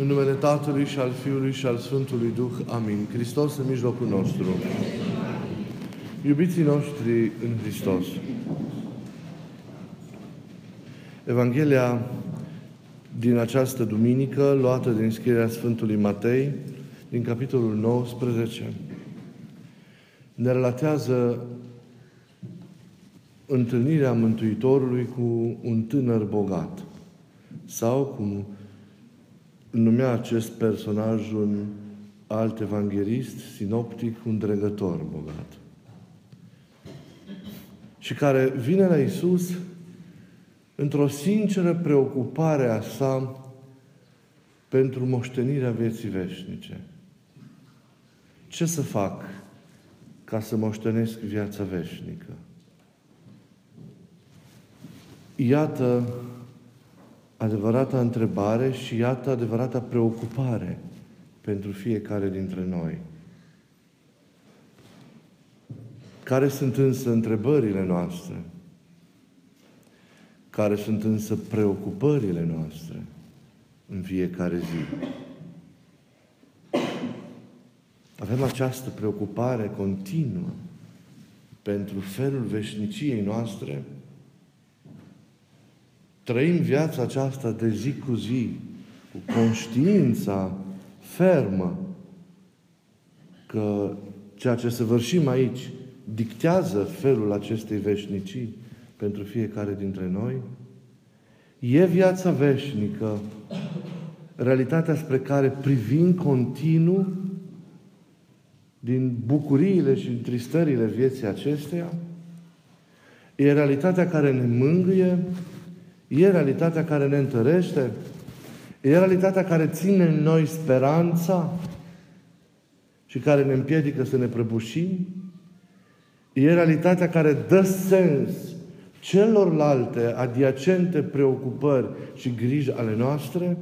În numele Tatălui și al Fiului și al Sfântului Duh. Amin. Hristos în mijlocul nostru. Iubiții noștri în Hristos. Evanghelia din această duminică, luată din scrierea Sfântului Matei, din capitolul 19, ne relatează întâlnirea Mântuitorului cu un tânăr bogat. Sau, cum numea acest personaj un alt evanghelist, sinoptic, un dregător bogat. Și care vine la Isus într-o sinceră preocupare a sa pentru moștenirea vieții veșnice. Ce să fac ca să moștenesc viața veșnică? Iată adevărata întrebare și iată adevărata preocupare pentru fiecare dintre noi. Care sunt însă întrebările noastre? Care sunt însă preocupările noastre în fiecare zi? Avem această preocupare continuă pentru felul veșniciei noastre? Trăim viața aceasta de zi cu zi, cu conștiința fermă că ceea ce săvârșim aici dictează felul acestei veșnicii pentru fiecare dintre noi? E viața veșnică realitatea spre care privim continuu din bucuriile și tristările vieții acesteia? E realitatea care ne mângâie E realitatea care ne întărește? E realitatea care ține în noi speranța și care ne împiedică să ne prăbușim? E realitatea care dă sens celorlalte adiacente preocupări și griji ale noastre?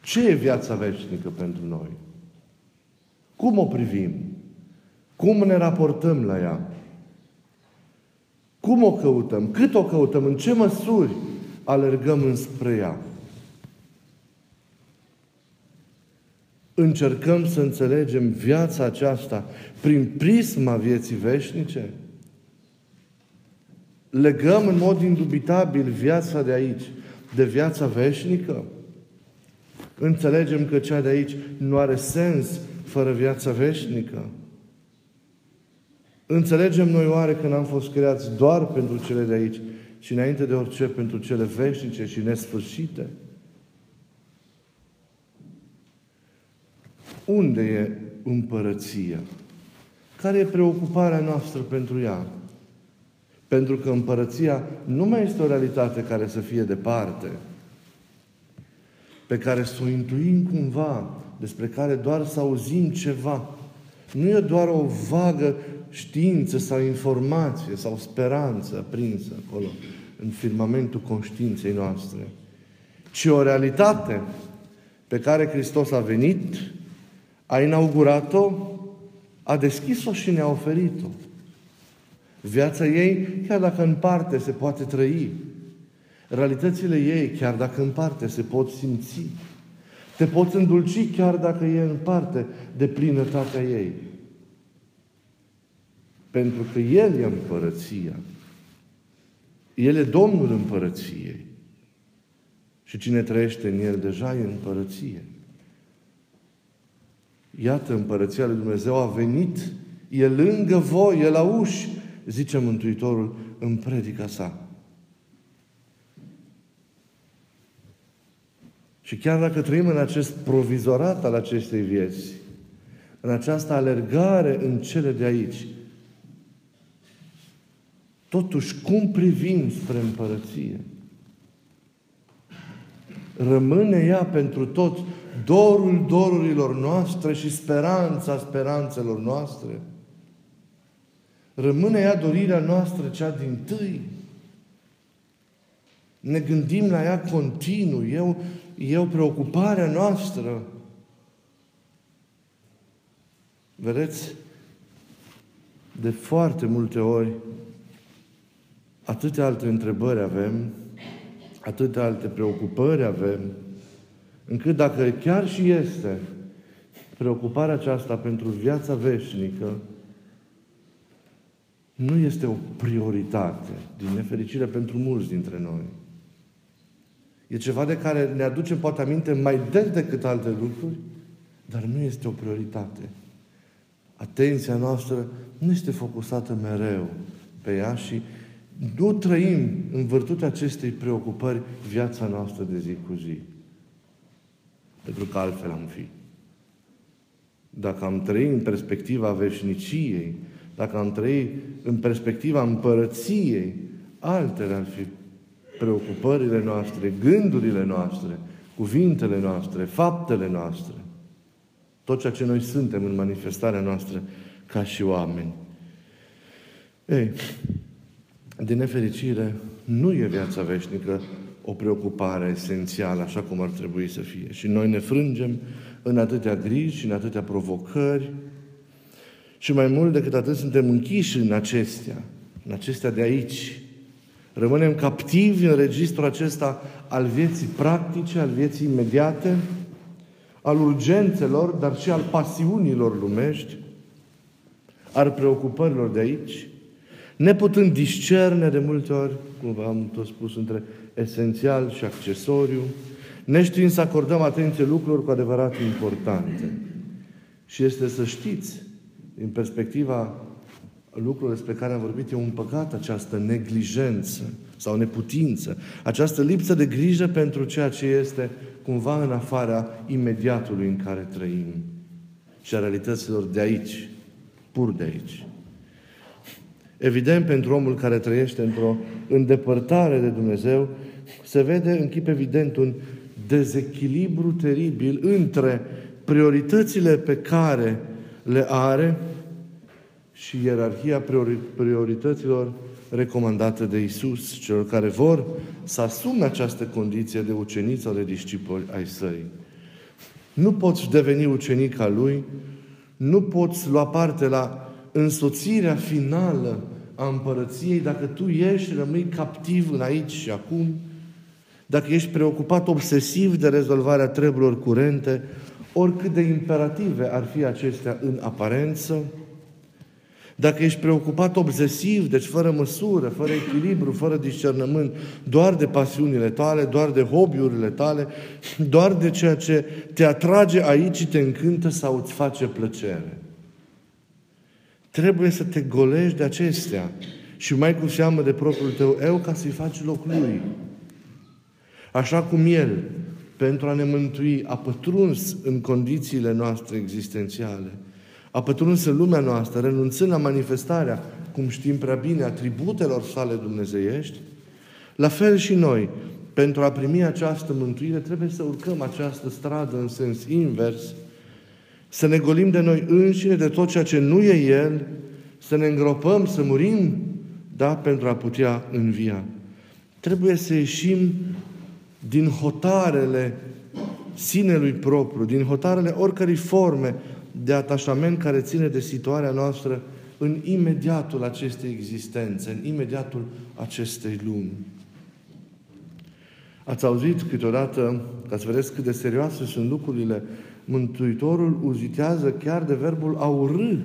Ce e viața veșnică pentru noi? Cum o privim? Cum ne raportăm la ea? Cum o căutăm? Cât o căutăm? În ce măsuri alergăm înspre ea? Încercăm să înțelegem viața aceasta prin prisma vieții veșnice? Legăm în mod indubitabil viața de aici de viața veșnică? Înțelegem că cea de aici nu are sens fără viața veșnică? Înțelegem noi oare că n-am fost creați doar pentru cele de aici, ci înainte de orice pentru cele veșnice și nesfârșite? Unde e împărăția? Care e preocuparea noastră pentru ea? Pentru că împărăția nu mai este o realitate care să fie departe, pe care să o intuim cumva, despre care doar să auzim ceva. Nu e doar o vagă știință sau informație sau speranță prinsă acolo, în firmamentul conștiinței noastre, ci o realitate pe care Hristos a venit, a inaugurat-o, a deschis-o și ne-a oferit-o. Viața ei, chiar dacă în parte se poate trăi, realitățile ei, chiar dacă în parte se pot simți, te poți îndulci chiar dacă e în parte de plinătatea ei. Pentru că El e împărăția. El e Domnul împărăției. Și cine trăiește în El deja e împărăție. Iată, împărăția lui Dumnezeu a venit, e lângă voi, e la uși, zice Mântuitorul în predica sa. Și chiar dacă trăim în acest provizorat al acestei vieți, în această alergare în cele de aici, Totuși, cum privim spre împărăție? Rămâne ea pentru toți dorul dorurilor noastre și speranța speranțelor noastre? Rămâne ea dorirea noastră cea din tâi? Ne gândim la ea continuu. E o, e o preocupare noastră. Vedeți, de foarte multe ori Atâtea alte întrebări avem, atâtea alte preocupări avem, încât dacă chiar și este preocuparea aceasta pentru viața veșnică, nu este o prioritate, din nefericire pentru mulți dintre noi. E ceva de care ne aducem poate aminte mai des decât alte lucruri, dar nu este o prioritate. Atenția noastră nu este focusată mereu pe ea și nu trăim în vârtutea acestei preocupări viața noastră de zi cu zi. Pentru că altfel am fi. Dacă am trăit în perspectiva veșniciei, dacă am trăit în perspectiva împărăției, altele ar fi preocupările noastre, gândurile noastre, cuvintele noastre, faptele noastre. Tot ceea ce noi suntem în manifestarea noastră ca și oameni. Ei, din nefericire, nu e viața veșnică o preocupare esențială, așa cum ar trebui să fie. Și noi ne frângem în atâtea griji și în atâtea provocări și mai mult decât atât suntem închiși în acestea, în acestea de aici. Rămânem captivi în registrul acesta al vieții practice, al vieții imediate, al urgențelor, dar și al pasiunilor lumești, al preocupărilor de aici, neputând discerne de multe ori, cum v-am tot spus, între esențial și accesoriu, neștiind să acordăm atenție lucrurilor cu adevărat importante. Și este să știți, din perspectiva lucrurilor despre care am vorbit, e un păcat această neglijență sau neputință, această lipsă de grijă pentru ceea ce este cumva în afara imediatului în care trăim și a realităților de aici, pur de aici. Evident, pentru omul care trăiește într-o îndepărtare de Dumnezeu, se vede în chip evident un dezechilibru teribil între prioritățile pe care le are și ierarhia priorităților recomandate de Isus, celor care vor să asume această condiție de uceniți sau de discipoli ai săi. Nu poți deveni ucenic al lui, nu poți lua parte la însoțirea finală a împărăției dacă tu ești, rămâi captiv în aici și acum, dacă ești preocupat obsesiv de rezolvarea treburilor curente, oricât de imperative ar fi acestea în aparență, dacă ești preocupat obsesiv, deci fără măsură, fără echilibru, fără discernământ, doar de pasiunile tale, doar de hobby-urile tale, doar de ceea ce te atrage aici și te încântă sau îți face plăcere. Trebuie să te golești de acestea. Și mai cu seamă de propriul tău eu ca să-i faci loc lui. Așa cum El, pentru a ne mântui, a pătruns în condițiile noastre existențiale, a pătruns în lumea noastră, renunțând la manifestarea, cum știm prea bine, atributelor sale dumnezeiești, la fel și noi, pentru a primi această mântuire, trebuie să urcăm această stradă în sens invers, să ne golim de noi înșine, de tot ceea ce nu e El, să ne îngropăm, să murim, da, pentru a putea învia. Trebuie să ieșim din hotarele sinelui propriu, din hotarele oricărei forme de atașament care ține de situarea noastră în imediatul acestei existențe, în imediatul acestei lumi. Ați auzit câteodată, ca să vedeți cât de serioase sunt lucrurile, Mântuitorul uzitează chiar de verbul a urâ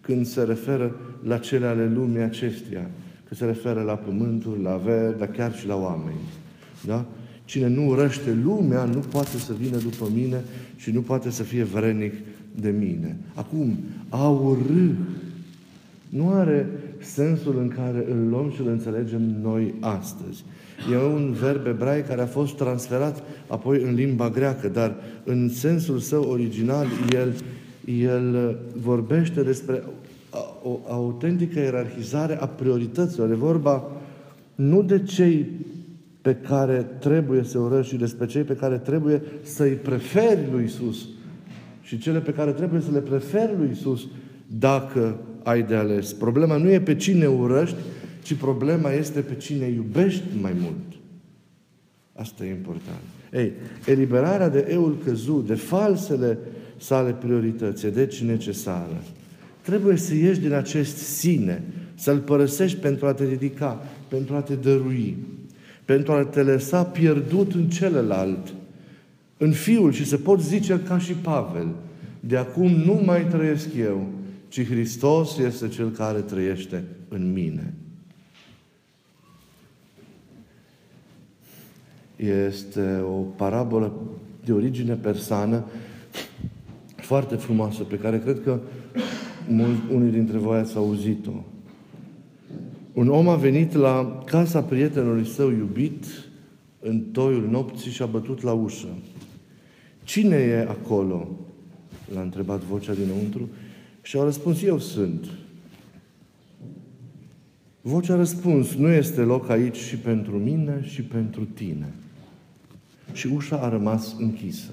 când se referă la cele ale lumii acesteia. Că se referă la pământul, la averi, dar chiar și la oameni. Da? Cine nu urăște lumea, nu poate să vină după mine și nu poate să fie vrenic de mine. Acum, a urâ nu are sensul în care îl luăm și îl înțelegem noi astăzi. E un verb ebraic care a fost transferat apoi în limba greacă, dar în sensul său original el, el vorbește despre o autentică ierarhizare a priorităților. E vorba nu de cei pe care trebuie să urăști și despre cei pe care trebuie să-i preferi lui Isus și cele pe care trebuie să le preferi lui Isus dacă ai de ales. Problema nu e pe cine urăști, ci problema este pe cine iubești mai mult. Asta e important. Ei, eliberarea de eul căzut, de falsele sale priorități, deci necesară. Trebuie să ieși din acest sine, să-l părăsești pentru a te dedica, pentru a te dărui. pentru a te lăsa pierdut în celălalt, în Fiul și să poți zice ca și Pavel, de acum nu mai trăiesc eu, ci Hristos este Cel care trăiește în mine. Este o parabolă de origine persană foarte frumoasă, pe care cred că unii dintre voi ați auzit-o. Un om a venit la casa prietenului său iubit în toiul nopții și a bătut la ușă. Cine e acolo? L-a întrebat vocea dinăuntru și a răspuns, eu sunt. Vocea a răspuns, nu este loc aici și pentru mine și pentru tine. Și ușa a rămas închisă.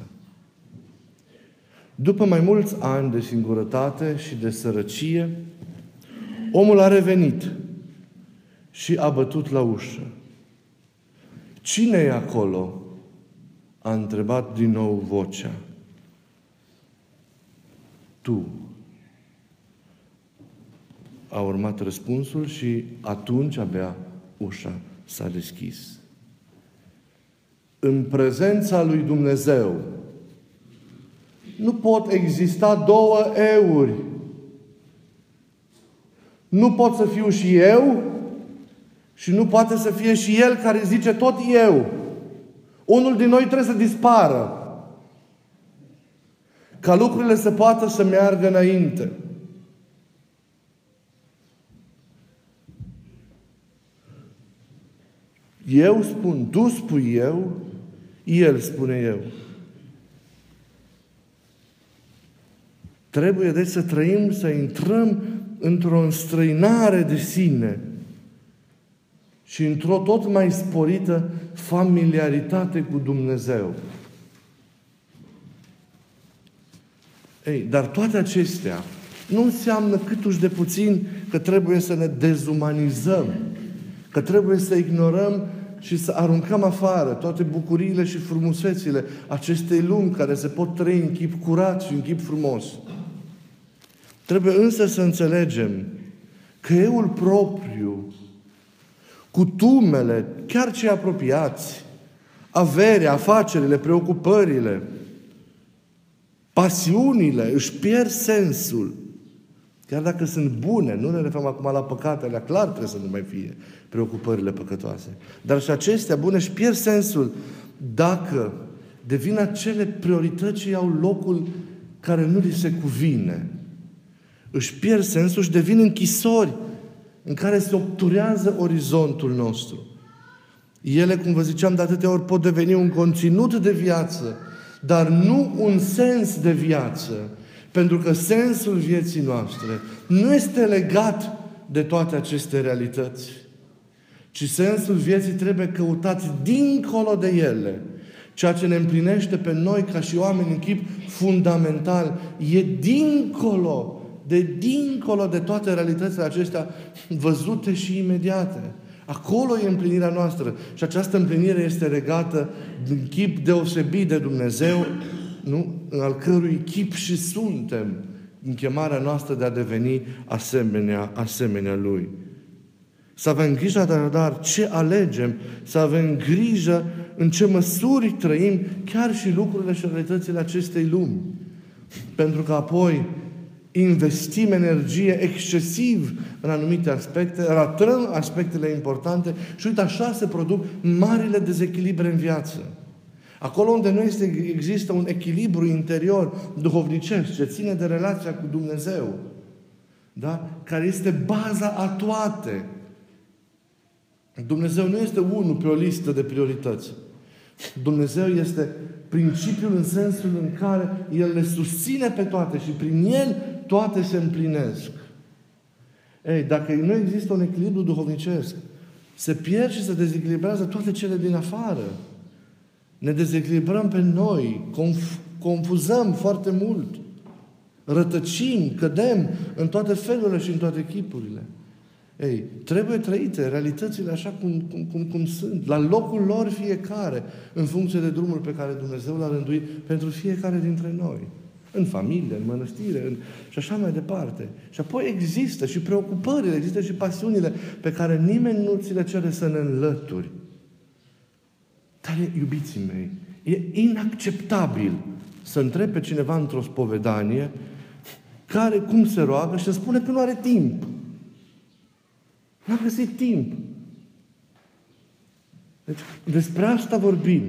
După mai mulți ani de singurătate și de sărăcie, omul a revenit și a bătut la ușă. Cine e acolo? A întrebat din nou vocea. Tu. A urmat răspunsul și atunci abia ușa s-a deschis. În prezența lui Dumnezeu nu pot exista două euri. Nu pot să fiu și eu și nu poate să fie și el care zice tot eu. Unul din noi trebuie să dispară. Ca lucrurile să poată să meargă înainte. Eu spun, tu spui eu, el spune eu. Trebuie deci să trăim, să intrăm într-o înstrăinare de sine și într-o tot mai sporită familiaritate cu Dumnezeu. Ei, dar toate acestea nu înseamnă câtuși de puțin că trebuie să ne dezumanizăm, că trebuie să ignorăm și să aruncăm afară toate bucuriile și frumusețile acestei lumi care se pot trăi în chip curat și în chip frumos. Trebuie însă să înțelegem că euul propriu, cutumele, chiar cei apropiați, averea, afacerile, preocupările, pasiunile își pierd sensul. Chiar dacă sunt bune, nu ne referăm acum la păcatele, clar trebuie să nu mai fie preocupările păcătoase. Dar și acestea bune își pierd sensul dacă devin acele priorități ce au locul care nu li se cuvine își pierd sensul și devin închisori în care se obturează orizontul nostru. Ele, cum vă ziceam de atâtea ori, pot deveni un conținut de viață, dar nu un sens de viață. Pentru că sensul vieții noastre nu este legat de toate aceste realități, ci sensul vieții trebuie căutat dincolo de ele. Ceea ce ne împlinește pe noi ca și oameni în chip fundamental e dincolo de dincolo de toate realitățile acestea văzute și imediate. Acolo e împlinirea noastră. Și această împlinire este regată din chip deosebit de Dumnezeu, nu? al cărui chip și suntem în chemarea noastră de a deveni asemenea, asemenea Lui. Să avem grijă, dar ce alegem, să avem grijă în ce măsuri trăim chiar și lucrurile și realitățile acestei lumi. Pentru că apoi investim energie excesiv în anumite aspecte, ratăm aspectele importante și uite, așa se produc marile dezechilibre în viață. Acolo unde nu este, există un echilibru interior duhovnicesc ce ține de relația cu Dumnezeu, da? care este baza a toate. Dumnezeu nu este unul pe o listă de priorități. Dumnezeu este principiul în sensul în care El le susține pe toate și prin El toate se împlinesc. Ei, dacă nu există un echilibru duhovnicesc, se pierd și se dezechilibrează toate cele din afară. Ne dezechilibrăm pe noi, conf- confuzăm foarte mult, rătăcim, cădem în toate felurile și în toate chipurile. Ei, trebuie trăite realitățile așa cum, cum, cum, cum sunt, la locul lor fiecare, în funcție de drumul pe care Dumnezeu l-a rânduit pentru fiecare dintre noi. În familie, în mănăstire, în... și așa mai departe. Și apoi există și preocupările, există și pasiunile pe care nimeni nu ți le cere să ne înlături. Dar, iubiții mei, e inacceptabil să întrebe pe cineva într-o spovedanie care cum se roagă și să spune că nu are timp. Nu a găsit timp. Deci, despre asta vorbim.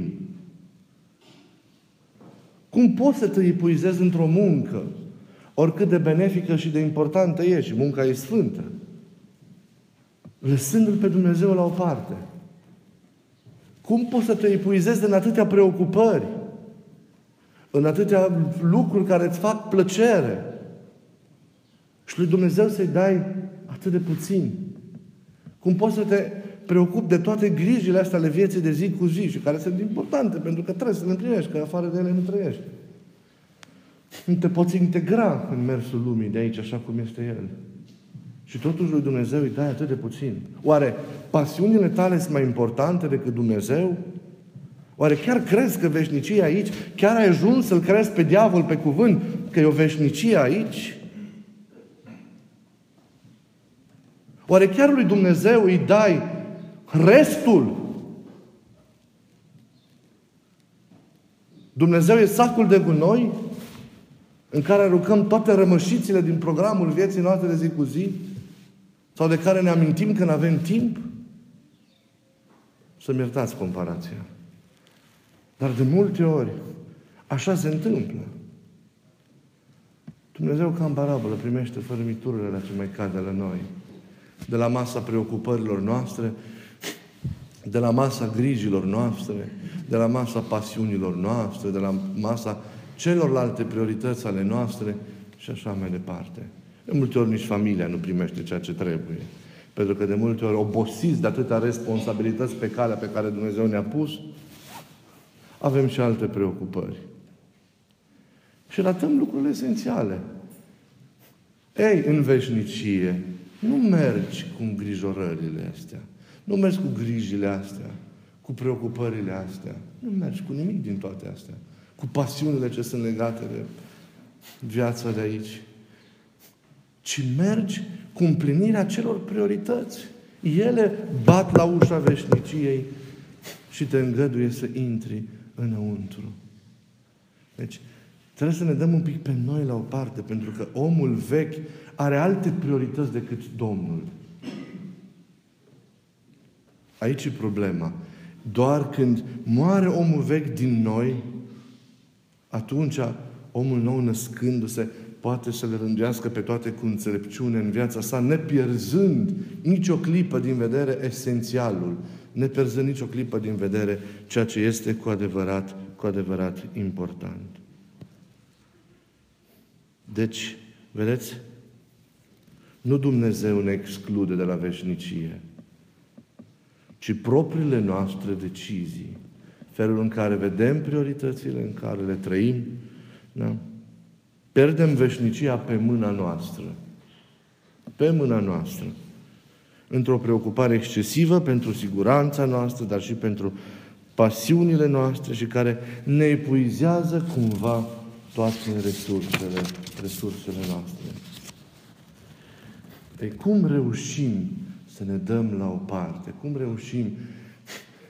Cum poți să te epuizezi într-o muncă, oricât de benefică și de importantă e, și munca e sfântă, lăsându-L pe Dumnezeu la o parte? Cum poți să te epuizezi în atâtea preocupări, în atâtea lucruri care îți fac plăcere, și lui Dumnezeu să-i dai atât de puțin? Cum poți să te preocupi de toate grijile astea ale vieții de zi cu zi și care sunt importante pentru că trebuie să le împlinești, că afară de ele nu trăiești. Nu te poți integra în mersul lumii de aici așa cum este El. Și totuși lui Dumnezeu îi dai atât de puțin. Oare pasiunile tale sunt mai importante decât Dumnezeu? Oare chiar crezi că veșnicia aici? Chiar ai ajuns să-L crezi pe diavol pe cuvânt că e o veșnicie aici? Oare chiar lui Dumnezeu îi dai restul? Dumnezeu e sacul de gunoi în care aruncăm toate rămășițile din programul vieții noastre de zi cu zi? Sau de care ne amintim când avem timp? Să-mi iertați comparația. Dar de multe ori așa se întâmplă. Dumnezeu ca în parabolă primește fărâmiturile la ce mai cade la noi de la masa preocupărilor noastre, de la masa grijilor noastre, de la masa pasiunilor noastre, de la masa celorlalte priorități ale noastre și așa mai departe. De multe ori nici familia nu primește ceea ce trebuie. Pentru că de multe ori obosiți de atâtea responsabilități pe calea pe care Dumnezeu ne-a pus, avem și alte preocupări. Și ratăm lucrurile esențiale. Ei, în veșnicie, nu mergi cu îngrijorările astea. Nu mergi cu grijile astea, cu preocupările astea. Nu mergi cu nimic din toate astea. Cu pasiunile ce sunt legate de viața de aici. Ci mergi cu împlinirea celor priorități. Ele bat la ușa veșniciei și te îngăduie să intri înăuntru. Deci, trebuie să ne dăm un pic pe noi la o parte, pentru că omul vechi are alte priorități decât Domnul. Aici e problema. Doar când moare omul vechi din noi, atunci omul nou născându-se poate să le rândească pe toate cu înțelepciune în viața sa, nepierzând nicio clipă din vedere esențialul, nepierzând nicio clipă din vedere ceea ce este cu adevărat, cu adevărat important. Deci, vedeți, nu Dumnezeu ne exclude de la veșnicie, ci propriile noastre decizii, felul în care vedem prioritățile, în care le trăim, da? Pierdem veșnicia pe mâna noastră. Pe mâna noastră. Într-o preocupare excesivă pentru siguranța noastră, dar și pentru pasiunile noastre și care ne epuizează cumva toate resursele, resursele noastre. Ei, cum reușim să ne dăm la o parte? Cum reușim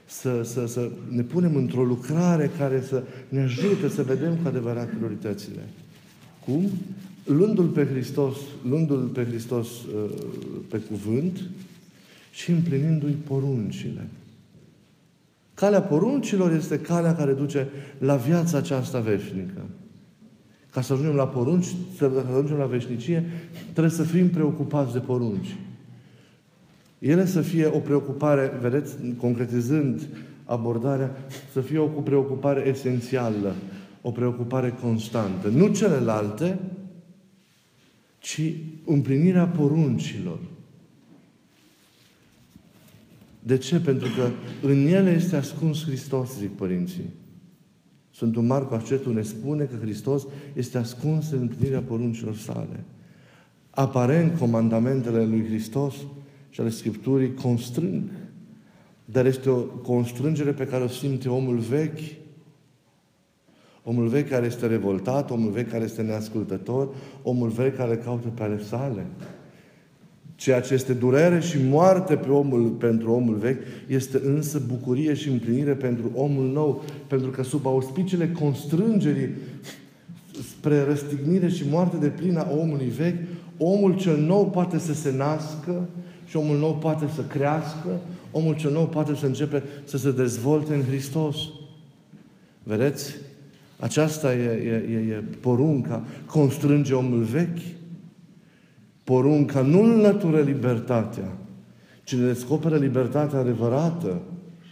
să, să, să ne punem într-o lucrare care să ne ajute să vedem cu adevărat prioritățile? Cum? Luându-L pe Hristos, luându-L pe Hristos uh, pe cuvânt și împlinindu-i poruncile. Calea poruncilor este calea care duce la viața aceasta veșnică. Ca să ajungem la porunci, să ajungem la veșnicie, trebuie să fim preocupați de porunci. Ele să fie o preocupare, vedeți, concretizând abordarea, să fie o preocupare esențială, o preocupare constantă. Nu celelalte, ci împlinirea poruncilor. De ce? Pentru că în ele este ascuns Hristos, zic părinții. Sfântul Marco Ascetul ne spune că Hristos este ascuns în împlinirea poruncilor sale. Aparent, comandamentele lui Hristos și ale Scripturii constrâng, dar este o constrângere pe care o simte omul vechi. Omul vechi care este revoltat, omul vechi care este neascultător, omul vechi care caută pe ale sale. Ceea ce este durere și moarte pe omul, pentru omul vechi, este însă bucurie și împlinire pentru omul nou. Pentru că sub auspiciile constrângerii spre răstignire și moarte de plină a omului vechi, omul cel nou poate să se nască și omul nou poate să crească, omul cel nou poate să începe să se dezvolte în Hristos. Vedeți? Aceasta e, e, e, e porunca. Constrânge omul vechi. Porunca nu înlătură libertatea, ci ne descoperă libertatea adevărată.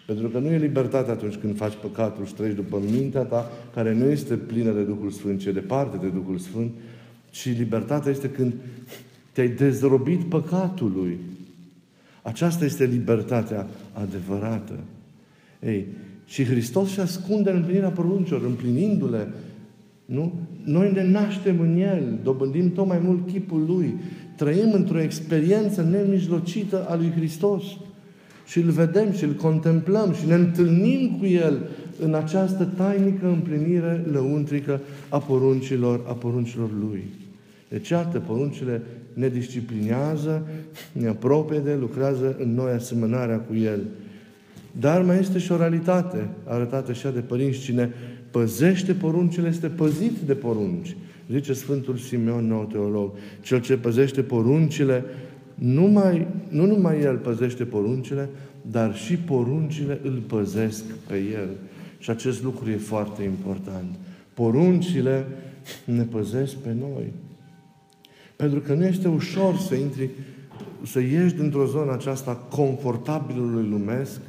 Pentru că nu e libertate atunci când faci păcatul și treci după mintea ta, care nu este plină de Duhul Sfânt, ci e departe de Duhul Sfânt, ci libertatea este când te-ai dezrobit păcatului. Aceasta este libertatea adevărată. Ei, și Hristos se ascunde în împlinirea poruncilor, împlinindu-le. Nu? Noi ne naștem în El, dobândim tot mai mult chipul Lui, trăim într-o experiență nemijlocită a Lui Hristos. Și îl vedem și îl contemplăm și ne întâlnim cu El în această tainică împlinire lăuntrică a poruncilor, a poruncilor Lui. Deci, iată, poruncile ne disciplinează, ne apropie de, lucrează în noi asemănarea cu El. Dar mai este și o realitate arătată așa de părinți. Cine păzește poruncile este păzit de porunci. Zice Sfântul Simeon, nou teolog. Cel ce păzește poruncile, numai, nu numai el păzește poruncile, dar și poruncile îl păzesc pe el. Și acest lucru e foarte important. Poruncile ne păzesc pe noi. Pentru că nu este ușor să intri, să ieși dintr-o zonă aceasta confortabilului lumesc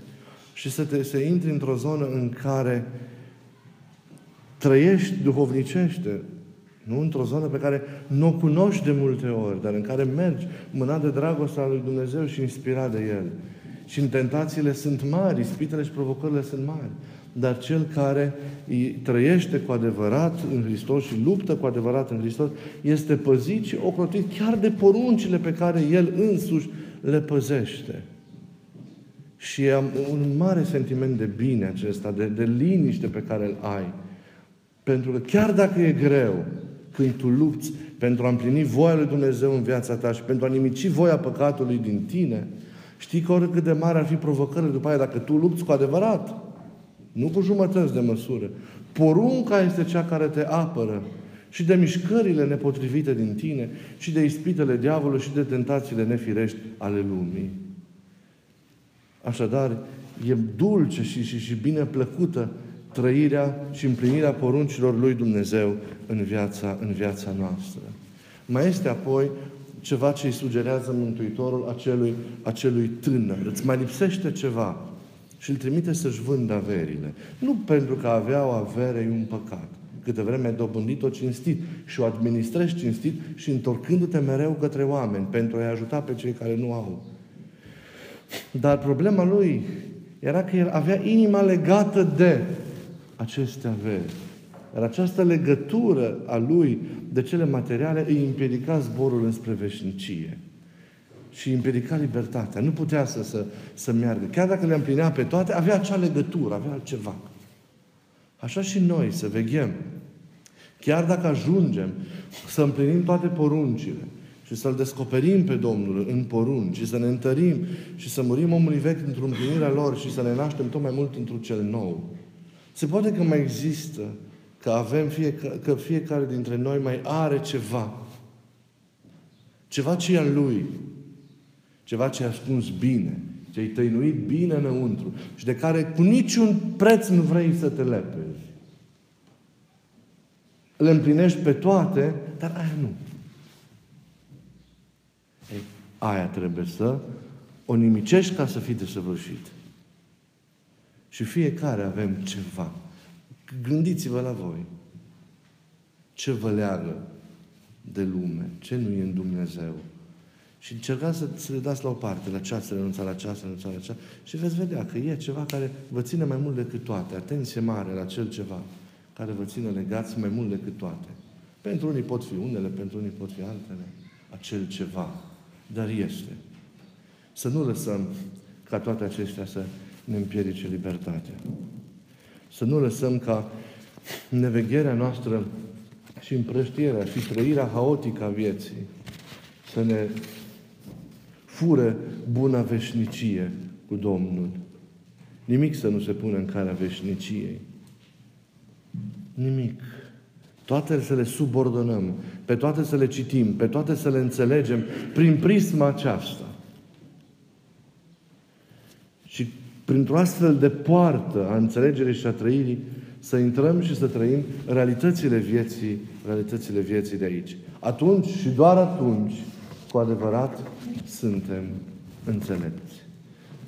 și să, te, să intri într-o zonă în care trăiești duhovnicește, nu într-o zonă pe care nu o cunoști de multe ori, dar în care mergi mânat de dragostea lui Dumnezeu și inspirat de El. Și în tentațiile sunt mari, ispitele și provocările sunt mari. Dar cel care trăiește cu adevărat în Hristos și luptă cu adevărat în Hristos, este păzit și ocrotit chiar de poruncile pe care El însuși le păzește. Și am un mare sentiment de bine acesta, de, de liniște pe care îl ai. Pentru că chiar dacă e greu, când tu lupți pentru a împlini voia lui Dumnezeu în viața ta și pentru a nimici voia păcatului din tine, știi că oricât de mare ar fi provocările după aia, dacă tu lupți cu adevărat, nu cu jumătăți de măsură, porunca este cea care te apără și de mișcările nepotrivite din tine, și de ispitele diavolului, și de tentațiile nefirești ale lumii. Așadar, e dulce și, și, și bine plăcută trăirea și împlinirea poruncilor lui Dumnezeu în viața, în viața noastră. Mai este apoi ceva ce îi sugerează Mântuitorul acelui, acelui tânăr. Îți mai lipsește ceva și îl trimite să-și vândă averile. Nu pentru că avea o avere e un păcat. Câte vreme ai dobândit-o cinstit și o administrezi cinstit și întorcându-te mereu către oameni pentru a-i ajuta pe cei care nu au. Dar problema lui era că el avea inima legată de aceste averi. Dar această legătură a lui de cele materiale îi împiedica zborul înspre veșnicie. Și îi împiedica libertatea. Nu putea să, să, să meargă. Chiar dacă le împlinea pe toate, avea acea legătură, avea altceva. Așa și noi să veghem. Chiar dacă ajungem să împlinim toate poruncile, și să-L descoperim pe Domnul în porunci și să ne întărim și să murim omului vechi într-o împlinirea lor și să ne naștem tot mai mult într-un cel nou. Se poate că mai există, că avem fiecare, că fiecare dintre noi mai are ceva. Ceva ce e al lui. Ceva ce a ascuns bine. Ce ai tăinuit bine înăuntru. Și de care cu niciun preț nu vrei să te lepezi. Le împlinești pe toate, dar aia nu. Ei, aia trebuie să o nimicești ca să fii desăvârșit. Și fiecare avem ceva. Gândiți-vă la voi. Ce vă leagă de lume? Ce nu e în Dumnezeu? Și încercați să, să le dați la o parte, la ceas, să renunța la ceas, să renunța la ceas. Și veți vedea că e ceva care vă ține mai mult decât toate. Atenție mare la cel ceva care vă ține legați mai mult decât toate. Pentru unii pot fi unele, pentru unii pot fi altele. Acel ceva dar este. Să nu lăsăm ca toate acestea să ne împiedice libertatea. Să nu lăsăm ca nevegherea noastră și împrăștierea și trăirea haotică a vieții să ne fure buna veșnicie cu Domnul. Nimic să nu se pune în calea veșniciei. Nimic. Toate să le subordonăm, pe toate să le citim, pe toate să le înțelegem prin prisma aceasta. Și printr-o astfel de poartă a înțelegerii și a trăirii, să intrăm și să trăim realitățile vieții, realitățile vieții de aici. Atunci și doar atunci, cu adevărat, suntem înțelepți.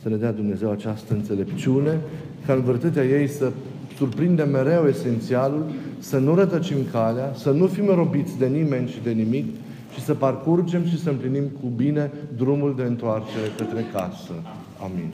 Să ne dea Dumnezeu această înțelepciune, ca în vârtătea ei să surprindem mereu esențialul, să nu rătăcim calea, să nu fim robiți de nimeni și de nimic, și să parcurgem și să împlinim cu bine drumul de întoarcere către casă. Amin.